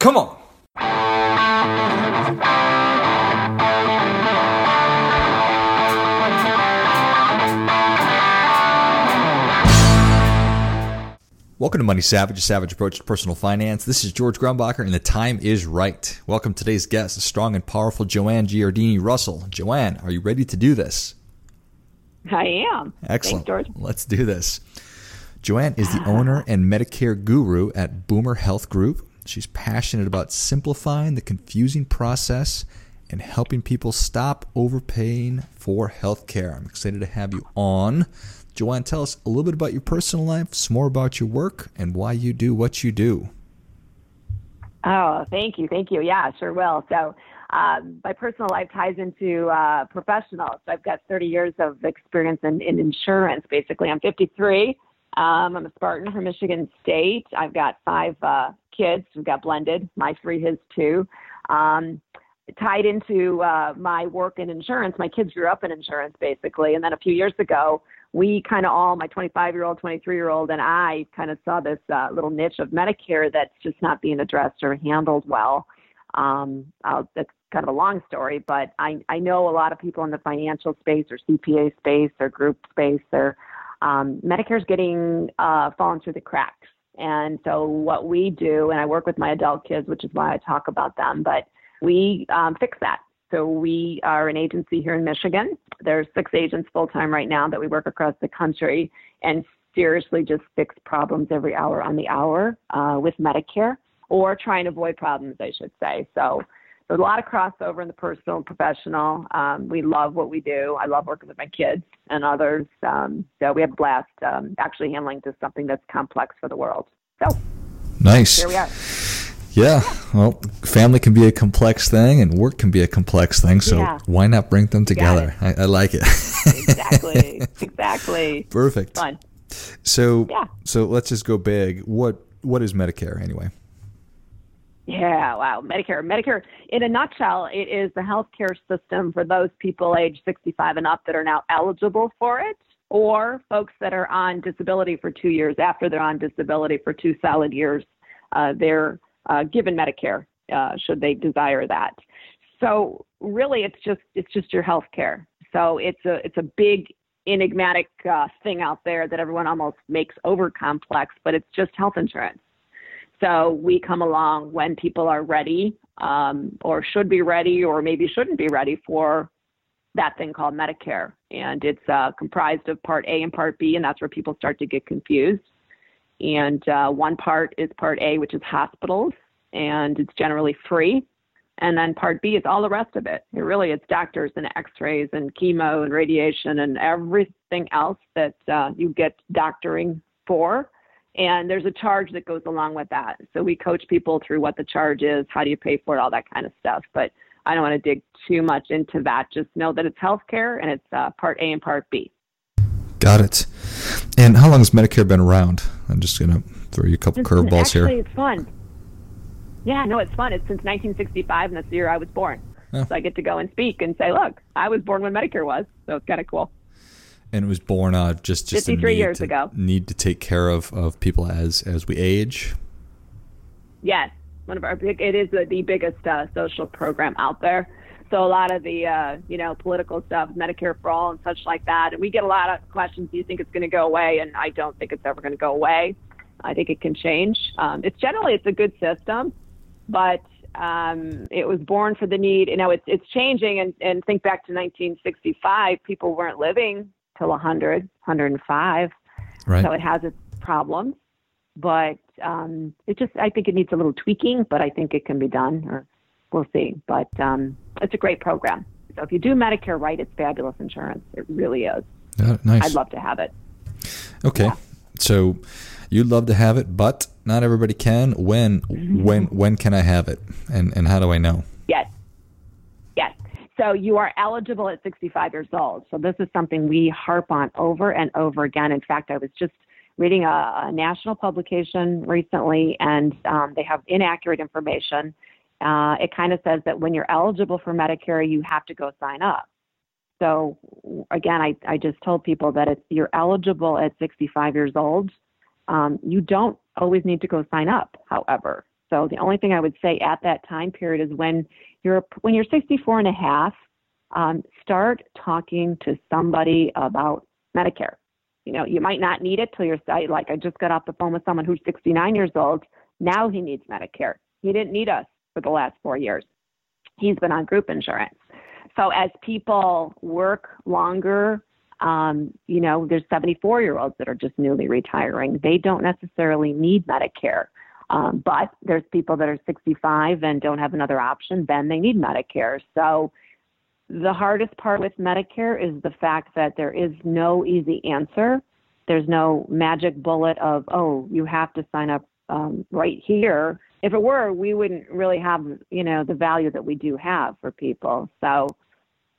Come on. Welcome to Money Savage, a savage approach to personal finance. This is George Grumbacher, and the time is right. Welcome today's guest, the strong and powerful Joanne Giardini Russell. Joanne, are you ready to do this? I am. Excellent. Thanks, George. Let's do this. Joanne is the owner and Medicare guru at Boomer Health Group. She's passionate about simplifying the confusing process and helping people stop overpaying for healthcare. I'm excited to have you on. Joanne, tell us a little bit about your personal life, some more about your work, and why you do what you do. Oh, thank you. Thank you. Yeah, sure will. So, um, my personal life ties into uh, professional. So, I've got 30 years of experience in, in insurance, basically. I'm 53. Um, I'm a Spartan from Michigan State. I've got five uh, kids. We've got blended, my three, his two. Um, tied into uh, my work in insurance, my kids grew up in insurance, basically. And then a few years ago, we kind of all, my 25 year old, 23 year old, and I kind of saw this uh, little niche of Medicare that's just not being addressed or handled well. Um, that's kind of a long story, but I, I know a lot of people in the financial space or CPA space or group space, or um, Medicare's getting uh, fallen through the cracks. And so what we do, and I work with my adult kids, which is why I talk about them, but we um, fix that. So we are an agency here in Michigan. There's six agents full time right now that we work across the country and seriously just fix problems every hour on the hour uh, with Medicare or try and avoid problems, I should say. So there's a lot of crossover in the personal and professional. Um, we love what we do. I love working with my kids and others. Um, so we have a blast um, actually handling just something that's complex for the world. So nice. Here we are. Yeah, well, family can be a complex thing, and work can be a complex thing. So Yeah. why not bring them together? I, I like it. Exactly. exactly. Perfect. Fun. So, Yeah. so let's just go big. What what is Medicare anyway? Yeah, wow. Medicare. Medicare, in a nutshell, it is the healthcare system for those people age 65 and up that are now eligible for it, or folks that are on disability for two years after they're on disability for two solid years. Uh, they're uh, given Medicare uh, should they desire that. So really, it's just it's just your health care. So it's a it's a big enigmatic uh, thing out there that everyone almost makes over complex, but it's just health insurance. So we come along when people are ready, um, or should be ready, or maybe shouldn't be ready for that thing called Medicare. And it's uh, comprised of Part A and Part B, and that's where people start to get confused. And uh, one part is Part A, which is hospitals, and it's generally free. And then Part B is all the rest of it. It really it's doctors and X-rays and chemo and radiation and everything else that uh, you get doctoring for. And there's a charge that goes along with that. So we coach people through what the charge is, how do you pay for it, all that kind of stuff. But I don't want to dig too much into that. Just know that it's healthcare and it's uh, Part A and Part B. Got it. And how long has Medicare been around? I'm just gonna throw you a couple curveballs here. Actually, it's fun. Yeah, no, it's fun. It's since 1965, and that's the year I was born. Oh. So I get to go and speak and say, look, I was born when Medicare was. So it's kind of cool. And it was born out of just just a 53 need years to, ago. Need to take care of of people as as we age. Yes, one of our big. It is the, the biggest uh, social program out there. So a lot of the uh, you know political stuff, Medicare for all, and such like that. And we get a lot of questions. Do you think it's going to go away? And I don't think it's ever going to go away. I think it can change. Um, it's generally it's a good system, but um, it was born for the need. You know, it's it's changing. And and think back to 1965, people weren't living till 100, 105. Right. So it has its problems, but um, it just I think it needs a little tweaking, but I think it can be done, or we'll see. But um, it's a great program. So if you do Medicare right, it's fabulous insurance. It really is. Yeah, nice. I'd love to have it. Okay. Yeah. So you'd love to have it, but not everybody can. When Mm-hmm. when when can I have it? And and how do I know? So you are eligible at 65 years old. So this is something we harp on over and over again. In fact, I was just reading a, a national publication recently, and um, they have inaccurate information. Uh, it kind of says that when you're eligible for Medicare, you have to go sign up. So again, I, I just told people that if you're eligible at 65 years old, um, you don't always need to go sign up. However, So the only thing I would say at that time period is when you're when you're 64 and a half, um, start talking to somebody about Medicare. You know, you might not need it till you're like I just got off the phone with someone who's 69 years old. Now he needs Medicare. He didn't need us for the last four years. He's been on group insurance. So as people work longer, um, you know, there's 74 year olds that are just newly retiring. They don't necessarily need Medicare. Um, but there's people that are 65 and don't have another option, then they need Medicare. So the hardest part with Medicare is the fact that there is no easy answer. There's no magic bullet of, oh, you have to sign up um, right here. If it were, we wouldn't really have, you know, the value that we do have for people. So,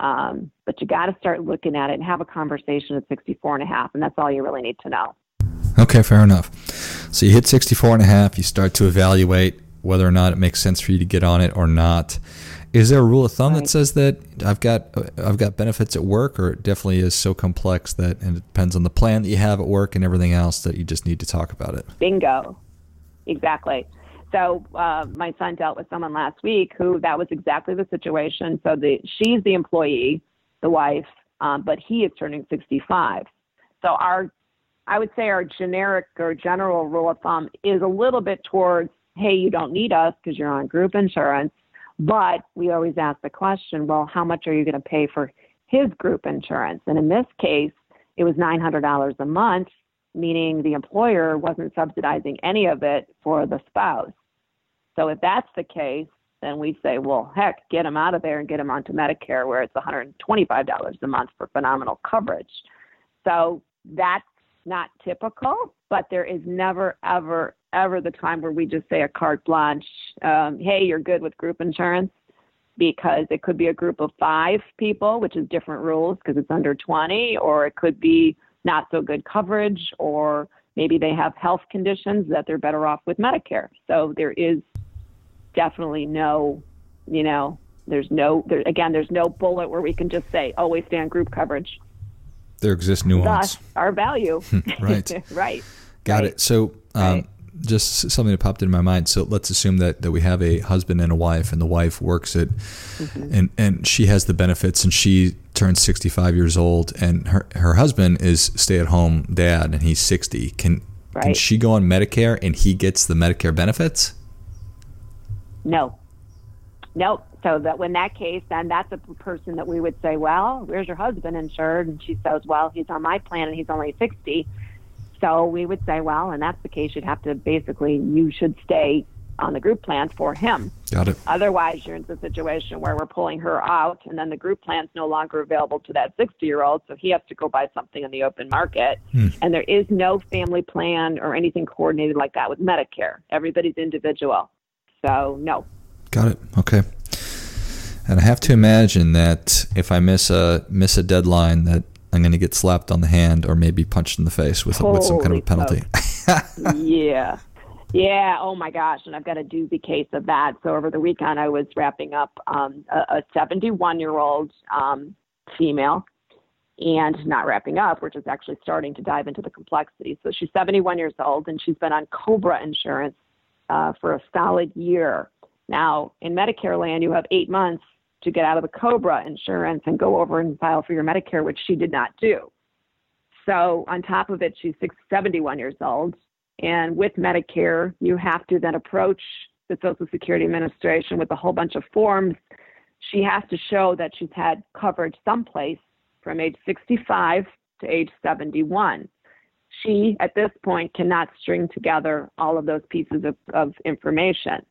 um, but you got to start looking at it and have a conversation at 64 and a half, and that's all you really need to know. Okay, fair enough. So you hit 64 and a half, you start to evaluate whether or not it makes sense for you to get on it or not. Is there a rule of thumb right. that says that I've got I've got benefits at work, or it definitely is so complex that and it depends on the plan that you have at work and everything else that you just need to talk about it? Bingo, exactly. So uh, my son dealt with someone last week who that was exactly the situation. So the she's the employee, the wife, um, but he is turning 65. So our I would say our generic or general rule of thumb is a little bit towards, hey, you don't need us because you're on group insurance. But we always ask the question, well, how much are you going to pay for his group insurance? And in this case, it was $900 a month, meaning the employer wasn't subsidizing any of it for the spouse. So if that's the case, then we say, well, heck, get him out of there and get him onto Medicare where it's $125 a month for phenomenal coverage. So that's not typical, but there is never, ever, ever the time where we just say a carte blanche, um, hey, you're good with group insurance, because it could be a group of five people, which is different rules because it's under 20, or it could be not so good coverage, or maybe they have health conditions that they're better off with Medicare. So there is definitely no, you know, there's no, there, again, there's no bullet where we can just say, always stay on group coverage. There exists nuance. Thus, our value. right. right. Got right. it. So, um, right. just something that popped into my mind. So, let's assume that, that we have a husband and a wife, and the wife works it, mm-hmm. and, and she has the benefits, and she turns 65 years old, and her, her husband is stay at home dad, and he's 60. Can, right. can she go on Medicare and he gets the Medicare benefits? No. Nope. So that when that case, then that's a person that we would say, well, where's your husband insured? And she says, well, he's on my plan and he's only 60. So we would say, well, and that's the case, you'd have to basically, you should stay on the group plan for him. Got it. Otherwise, you're in the situation where we're pulling her out, and then the group plan's no longer available to that 60 year old, so he has to go buy something in the open market. Hmm. And there is no family plan or anything coordinated like that with Medicare. Everybody's individual. So, no. Got it. Okay. And I have to imagine that if I miss a miss a deadline, that I'm going to get slapped on the hand or maybe punched in the face with with some kind of a penalty. yeah, yeah. Oh my gosh! And I've got a doozy case of that. So over the weekend, I was wrapping up um, a 71 year old um, female, and not wrapping up. We're just actually starting to dive into the complexity. So she's 71 years old, and she's been on Cobra insurance uh, for a solid year. Now, in Medicare land, you have eight months to get out of the COBRA insurance and go over and file for your Medicare, which she did not do. So, on top of it, she's 71 years old. And with Medicare, you have to then approach the Social Security Administration with a whole bunch of forms. She has to show that she's had coverage someplace from age 65 to age 71. She, at this point, cannot string together all of those pieces of, of information.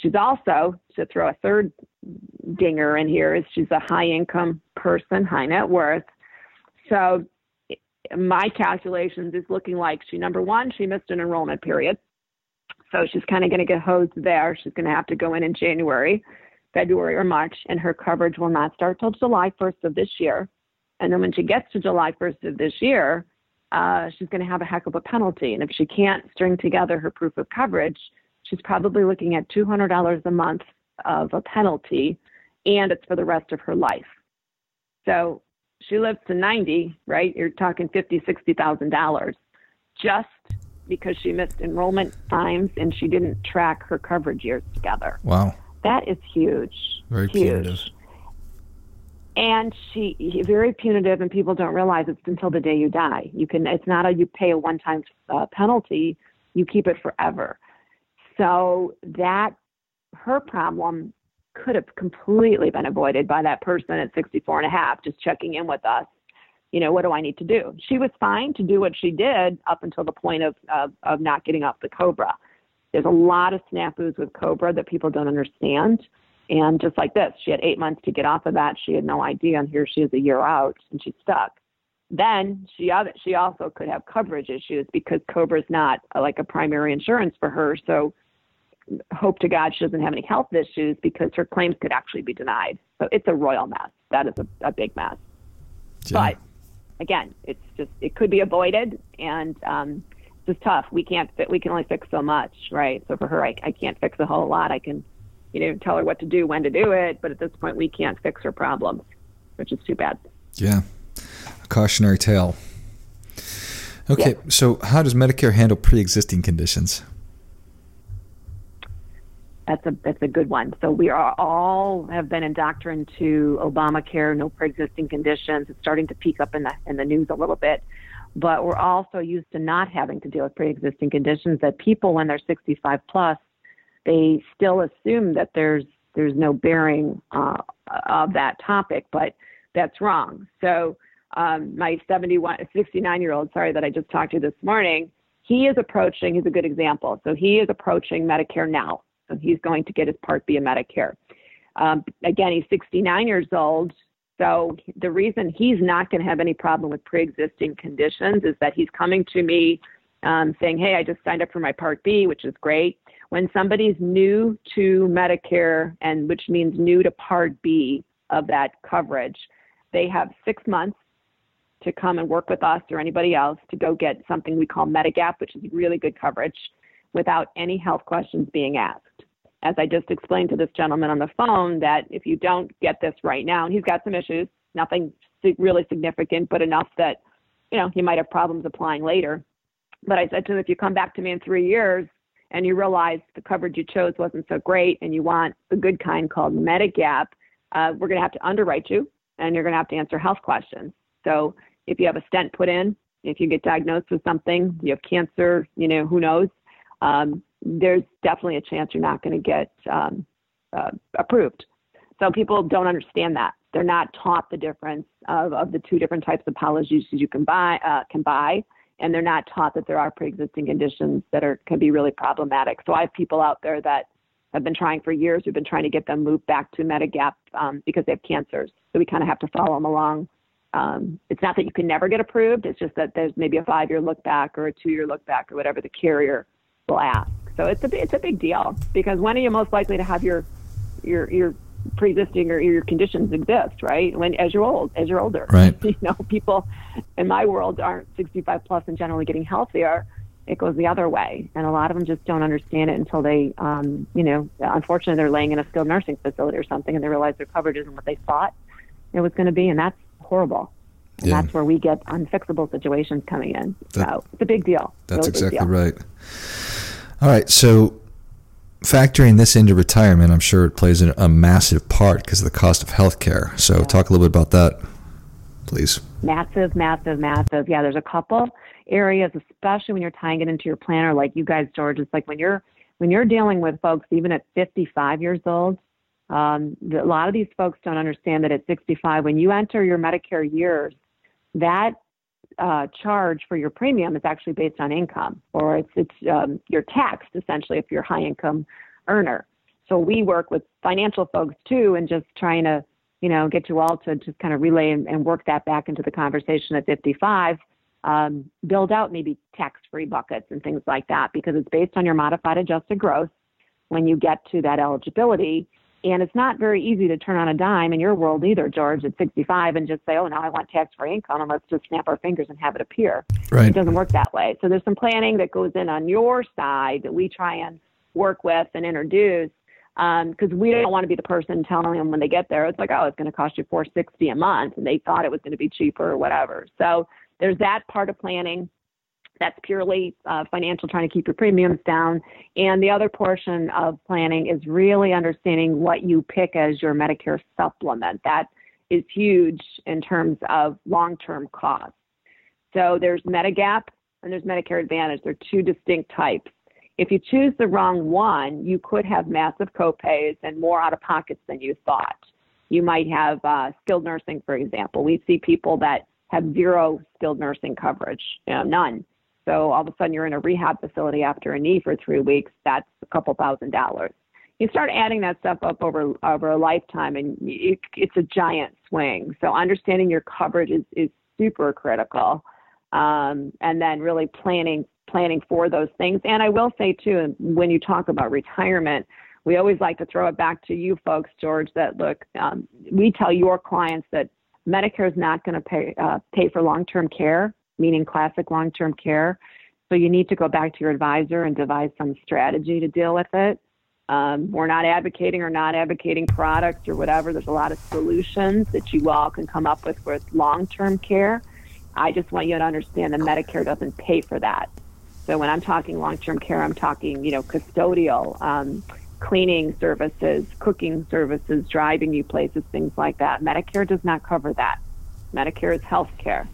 She's also, to throw a third dinger in here, is she's a high income person, high net worth. So my calculations is looking like she, number one, she missed an enrollment period. So she's kind of going to get hosed there. She's going to have to go in in January, February, or March, and her coverage will not start till July 1st of this year. And then when she gets to July 1st of this year, uh, she's going to have a heck of a penalty. And if she can't string together her proof of coverage, she's probably looking at $200 a month of a penalty, and it's for the rest of her life. So she lives to 90, right? You're talking fifty, sixty thousand dollars just because she missed enrollment times and she didn't track her coverage years together. Wow. That is huge. Very huge. punitive. And she very punitive, and people don't realize it's until the day you die. You can. It's not a you pay a one-time uh, penalty. You keep it forever. So that her problem could have completely been avoided by that person at 64 and a half, just checking in with us. You know, what do I need to do? She was fine to do what she did up until the point of, of, of not getting off the Cobra. There's a lot of snafus with Cobra that people don't understand. And just like this, she had eight months to get off of that. She had no idea, and here she is a year out, and she's stuck. Then she she also could have coverage issues because Cobra's not uh, like a primary insurance for her. So hope to God she doesn't have any health issues because her claims could actually be denied. So it's a royal mess. That is a, a big mess. Yeah. But again, it's just it could be avoided, and um, it's just tough. We can't fit. We can only fix so much, right? So for her, I, I can't fix a whole lot. I can, you know, tell her what to do, when to do it, but at this point, we can't fix her problems, which is too bad. Yeah, a cautionary tale. Okay, yeah. so how does Medicare handle pre-existing conditions? That's a that's a good one. So we are all have been indoctrined to Obamacare, no pre-existing conditions. It's starting to peak up in the in the news a little bit, but we're also used to not having to deal with pre-existing conditions. That people, when they're 65 plus, they still assume that there's there's no bearing uh, of that topic, but that's wrong. So um, my 71, 69 year old, sorry that I just talked to this morning, he is approaching. He's a good example. So he is approaching Medicare now so he's going to get his Part B of Medicare. Um, again, he's 69 years old. So the reason he's not going to have any problem with pre-existing conditions is that he's coming to me um, saying, "Hey, I just signed up for my Part B, which is great." When somebody's new to Medicare, and which means new to Part B of that coverage, they have six months to come and work with us or anybody else to go get something we call Medigap, which is really good coverage without any health questions being asked. As I just explained to this gentleman on the phone, that if you don't get this right now, and he's got some issues, nothing really significant, but enough that, you know, he might have problems applying later. But I said to him, if you come back to me in three years and you realize the coverage you chose wasn't so great and you want the good kind called Medigap, uh, we're going to have to underwrite you and you're going to have to answer health questions. So if you have a stent put in, if you get diagnosed with something, you have cancer, you know, who knows, um, there's definitely a chance you're not going to get um, uh, approved. So people don't understand that. They're not taught the difference of, of the two different types of policies you can buy, uh, can buy, and they're not taught that there are pre-existing conditions that are can be really problematic. So I have people out there that have been trying for years. We've been trying to get them moved back to Medigap um, because they have cancers. So we kind of have to follow them along. Um, it's not that you can never get approved. It's just that there's maybe a five-year look back or a two-year look back or whatever the carrier will ask. So it's a it's a big deal because when are you most likely to have your your your pre-existing or your conditions exist, right? When as you're old, as you're older, right? You know, people in my world aren't 65 plus and generally getting healthier. It goes the other way, and a lot of them just don't understand it until they, um, you know, unfortunately, they're laying in a skilled nursing facility or something, and they realize their coverage isn't what they thought it was going to be, and that's horrible. And yeah. that's where we get unfixable situations coming in. That, so it's a big deal. That's really exactly deal. right. All right, so factoring this into retirement, I'm sure it plays a, massive part because of the cost of healthcare. So yeah. talk a little bit about that, please. Massive, massive, massive. Yeah, there's a couple areas, especially when you're tying it into your planner, like you guys, George. It's like when you're when you're dealing with folks, even at 55 years old. Um, a lot of these folks don't understand that at 65, when you enter your Medicare years, that uh, charge for your premium is actually based on income, or it's it's um, you're taxed essentially if you're a high income earner. So we work with financial folks too, and just trying to you know get you all to just kind of relay and, and work that back into the conversation at 55. Um, build out maybe tax-free buckets and things like that because it's based on your modified adjusted gross when you get to that eligibility and it's not very easy to turn on a dime in your world either, George, at 65 and just say, oh, now I want tax free income and let's just snap our fingers and have it appear. Right. It doesn't work that way. So there's some planning that goes in on your side that we try and work with and introduce because um, we don't want to be the person telling them when they get there, it's like, oh, it's going to cost you 460 a month and they thought it was going to be cheaper or whatever. So there's that part of planning. That's purely uh, financial, trying to keep your premiums down. And the other portion of planning is really understanding what you pick as your Medicare supplement. That is huge in terms of long term costs. So there's Medigap and there's Medicare Advantage. They're two distinct types. If you choose the wrong one, you could have massive copays and more out of pockets than you thought. You might have uh, skilled nursing, for example. We see people that have zero skilled nursing coverage, you know, none. So all of a sudden you're in a rehab facility after a knee for three weeks. That's a couple thousand dollars. You start adding that stuff up over over a lifetime, and it, it's a giant swing. So understanding your coverage is is super critical, um, and then really planning planning for those things. And I will say too, when you talk about retirement, we always like to throw it back to you folks, George. That look, um, we tell your clients that Medicare is not going to pay uh, pay for long term care, meaning classic long term care. So you need to go back to your advisor and devise some strategy to deal with it. Um, we're not advocating or not advocating products or whatever. There's a lot of solutions that you all can come up with with long term care. I just want you to understand that Medicare doesn't pay for that. So when I'm talking long-term care, I'm talking, you know, custodial, um, cleaning services, cooking services, driving you places, things like that. Medicare does not cover that. Medicare is health care.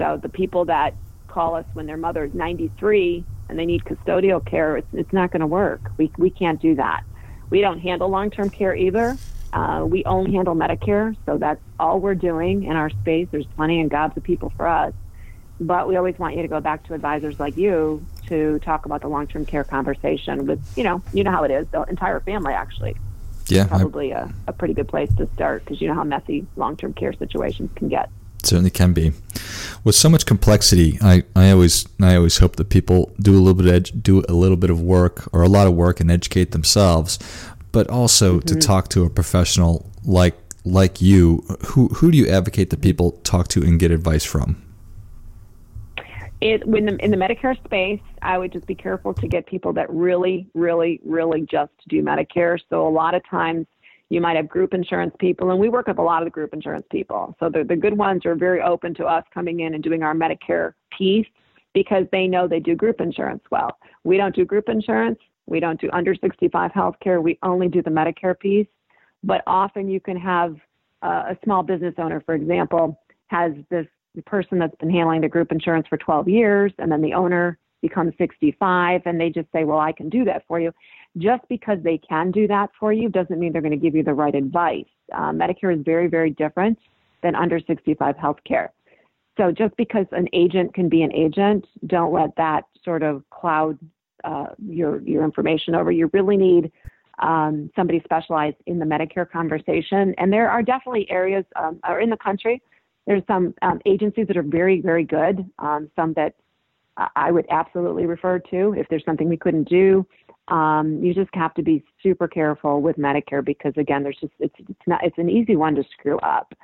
So the people that call us when their mother is 93 and they need custodial care, it's, it's not going to work. We, we can't do that. We don't handle long-term care either. Uh, we only handle Medicare, so that's all we're doing in our space. There's plenty and gobs of people for us. But we always want you to go back to advisors like you to talk about the long-term care conversation with, you know, you know how it is, the entire family actually. Yeah, probably a, a pretty good place to start because you know how messy long-term care situations can get. Certainly can be. With so much complexity, I, I always I always hope that people do a little bit of edu- do a little bit of work or a lot of work and educate themselves, but also mm-hmm. to talk to a professional like like you. Who who do you advocate that people talk to and get advice from? it when the, in the Medicare space, I would just be careful to get people that really, really, really just do Medicare. So a lot of times you might have group insurance people, and we work with a lot of the group insurance people. So the, the good ones are very open to us coming in and doing our Medicare piece because they know they do group insurance well. We don't do group insurance. We don't do under 65 health care. We only do the Medicare piece. But often you can have uh, a small business owner, for example, has this person that's been handling the group insurance for 12 years and then the owner becomes 65 and they just say, Well, I can do that for you. Just because they can do that for you doesn't mean they're going to give you the right advice. Uh, Medicare is very, very different than under 65 health care. So just because an agent can be an agent, don't let that sort of cloud uh, your your information over. You really need um, somebody specialized in the Medicare conversation, and there are definitely areas um, are in the country there's some um, agencies that are very, very good. Um, some that I would absolutely refer to if there's something we couldn't do. Um, you just have to be super careful with Medicare because again, there's just it's it's not it's an easy one to screw up.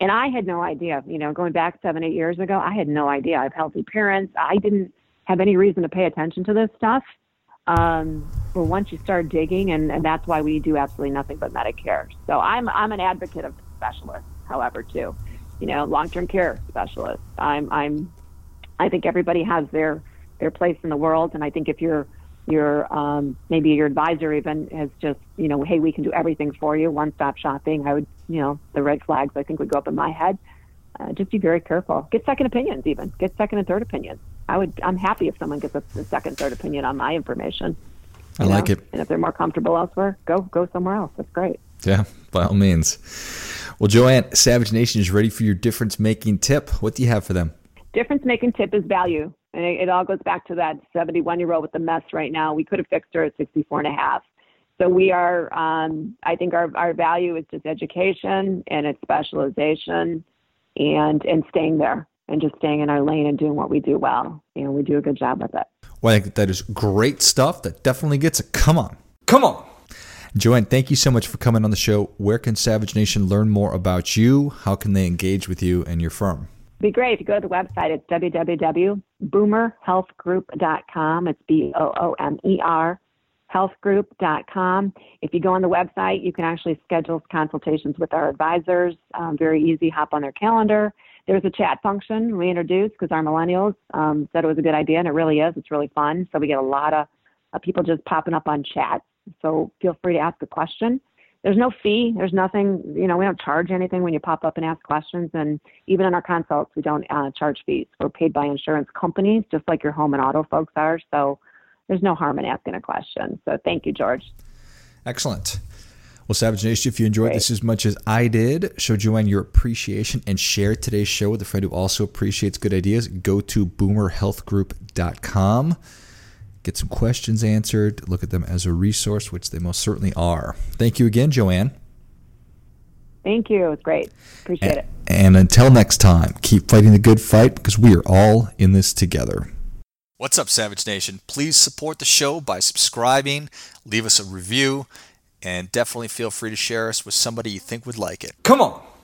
And I had no idea, you know, going back seven, eight years ago, I had no idea. I have healthy parents. I didn't have any reason to pay attention to this stuff. Um, but once you start digging, and, and that's why we do absolutely nothing but Medicare. So I'm I'm an advocate of specialists, however, too you know, long-term care specialist. I'm, I'm, I think everybody has their their place in the world, and I think if you're your um, maybe your advisor even has just you know, hey, we can do everything for you, one-stop shopping. I would, you know, the red flags I think would go up in my head. Uh, just be very careful. Get second opinions, even get second and third opinions. I would. I'm happy if someone gets a, a second, third opinion on my information. I like it. And if they're more comfortable elsewhere, go go somewhere else. That's great. Yeah, by all means. Well, Joanne, Savage Nation is ready for your difference making tip. What do you have for them? Difference making tip is value. And it, it all goes back to that 71 year old with the mess right now. We could have fixed her at 64 and a half. So we are, um, I think our, our value is just education and it's specialization and, and staying there and just staying in our lane and doing what we do well. You know, we do a good job with it. Well, I think that is great stuff. That definitely gets it. Come on. Come on. Joanne, thank you so much for coming on the show. Where can Savage Nation learn more about you? How can they engage with you and your firm? Be great if you go to the website. It's www.boomerhealthgroup.com. It's B O O M E R healthgroup.com. If you go on the website, you can actually schedule consultations with our advisors. Um, very easy. Hop on their calendar. there's a chat function we introduced because our millennials um, said it was a good idea, and it really is. It's really fun. So we get a lot of uh, people just popping up on chat. So feel free to ask a question. There's no fee. There's nothing. You know, we don't charge anything when you pop up and ask questions. And even in our consults, we don't uh, charge fees. We're paid by insurance companies, just like your home and auto folks are. So there's no harm in asking a question. So thank you, George. Excellent. Well, Savage Nation, if you enjoyed Great. this as much as I did, show Joanne your appreciation and share today's show with a friend who also appreciates good ideas, go to boomerhealthgroup.com. Get some questions answered, look at them as a resource, which they most certainly are. Thank you again, Joanne. Thank you. It was great. Appreciate and, it. And until next time, keep fighting the good fight because we are all in this together. What's up, Savage Nation? Please support the show by subscribing, leave us a review and definitely feel free to share us with somebody you think would like it. Come on.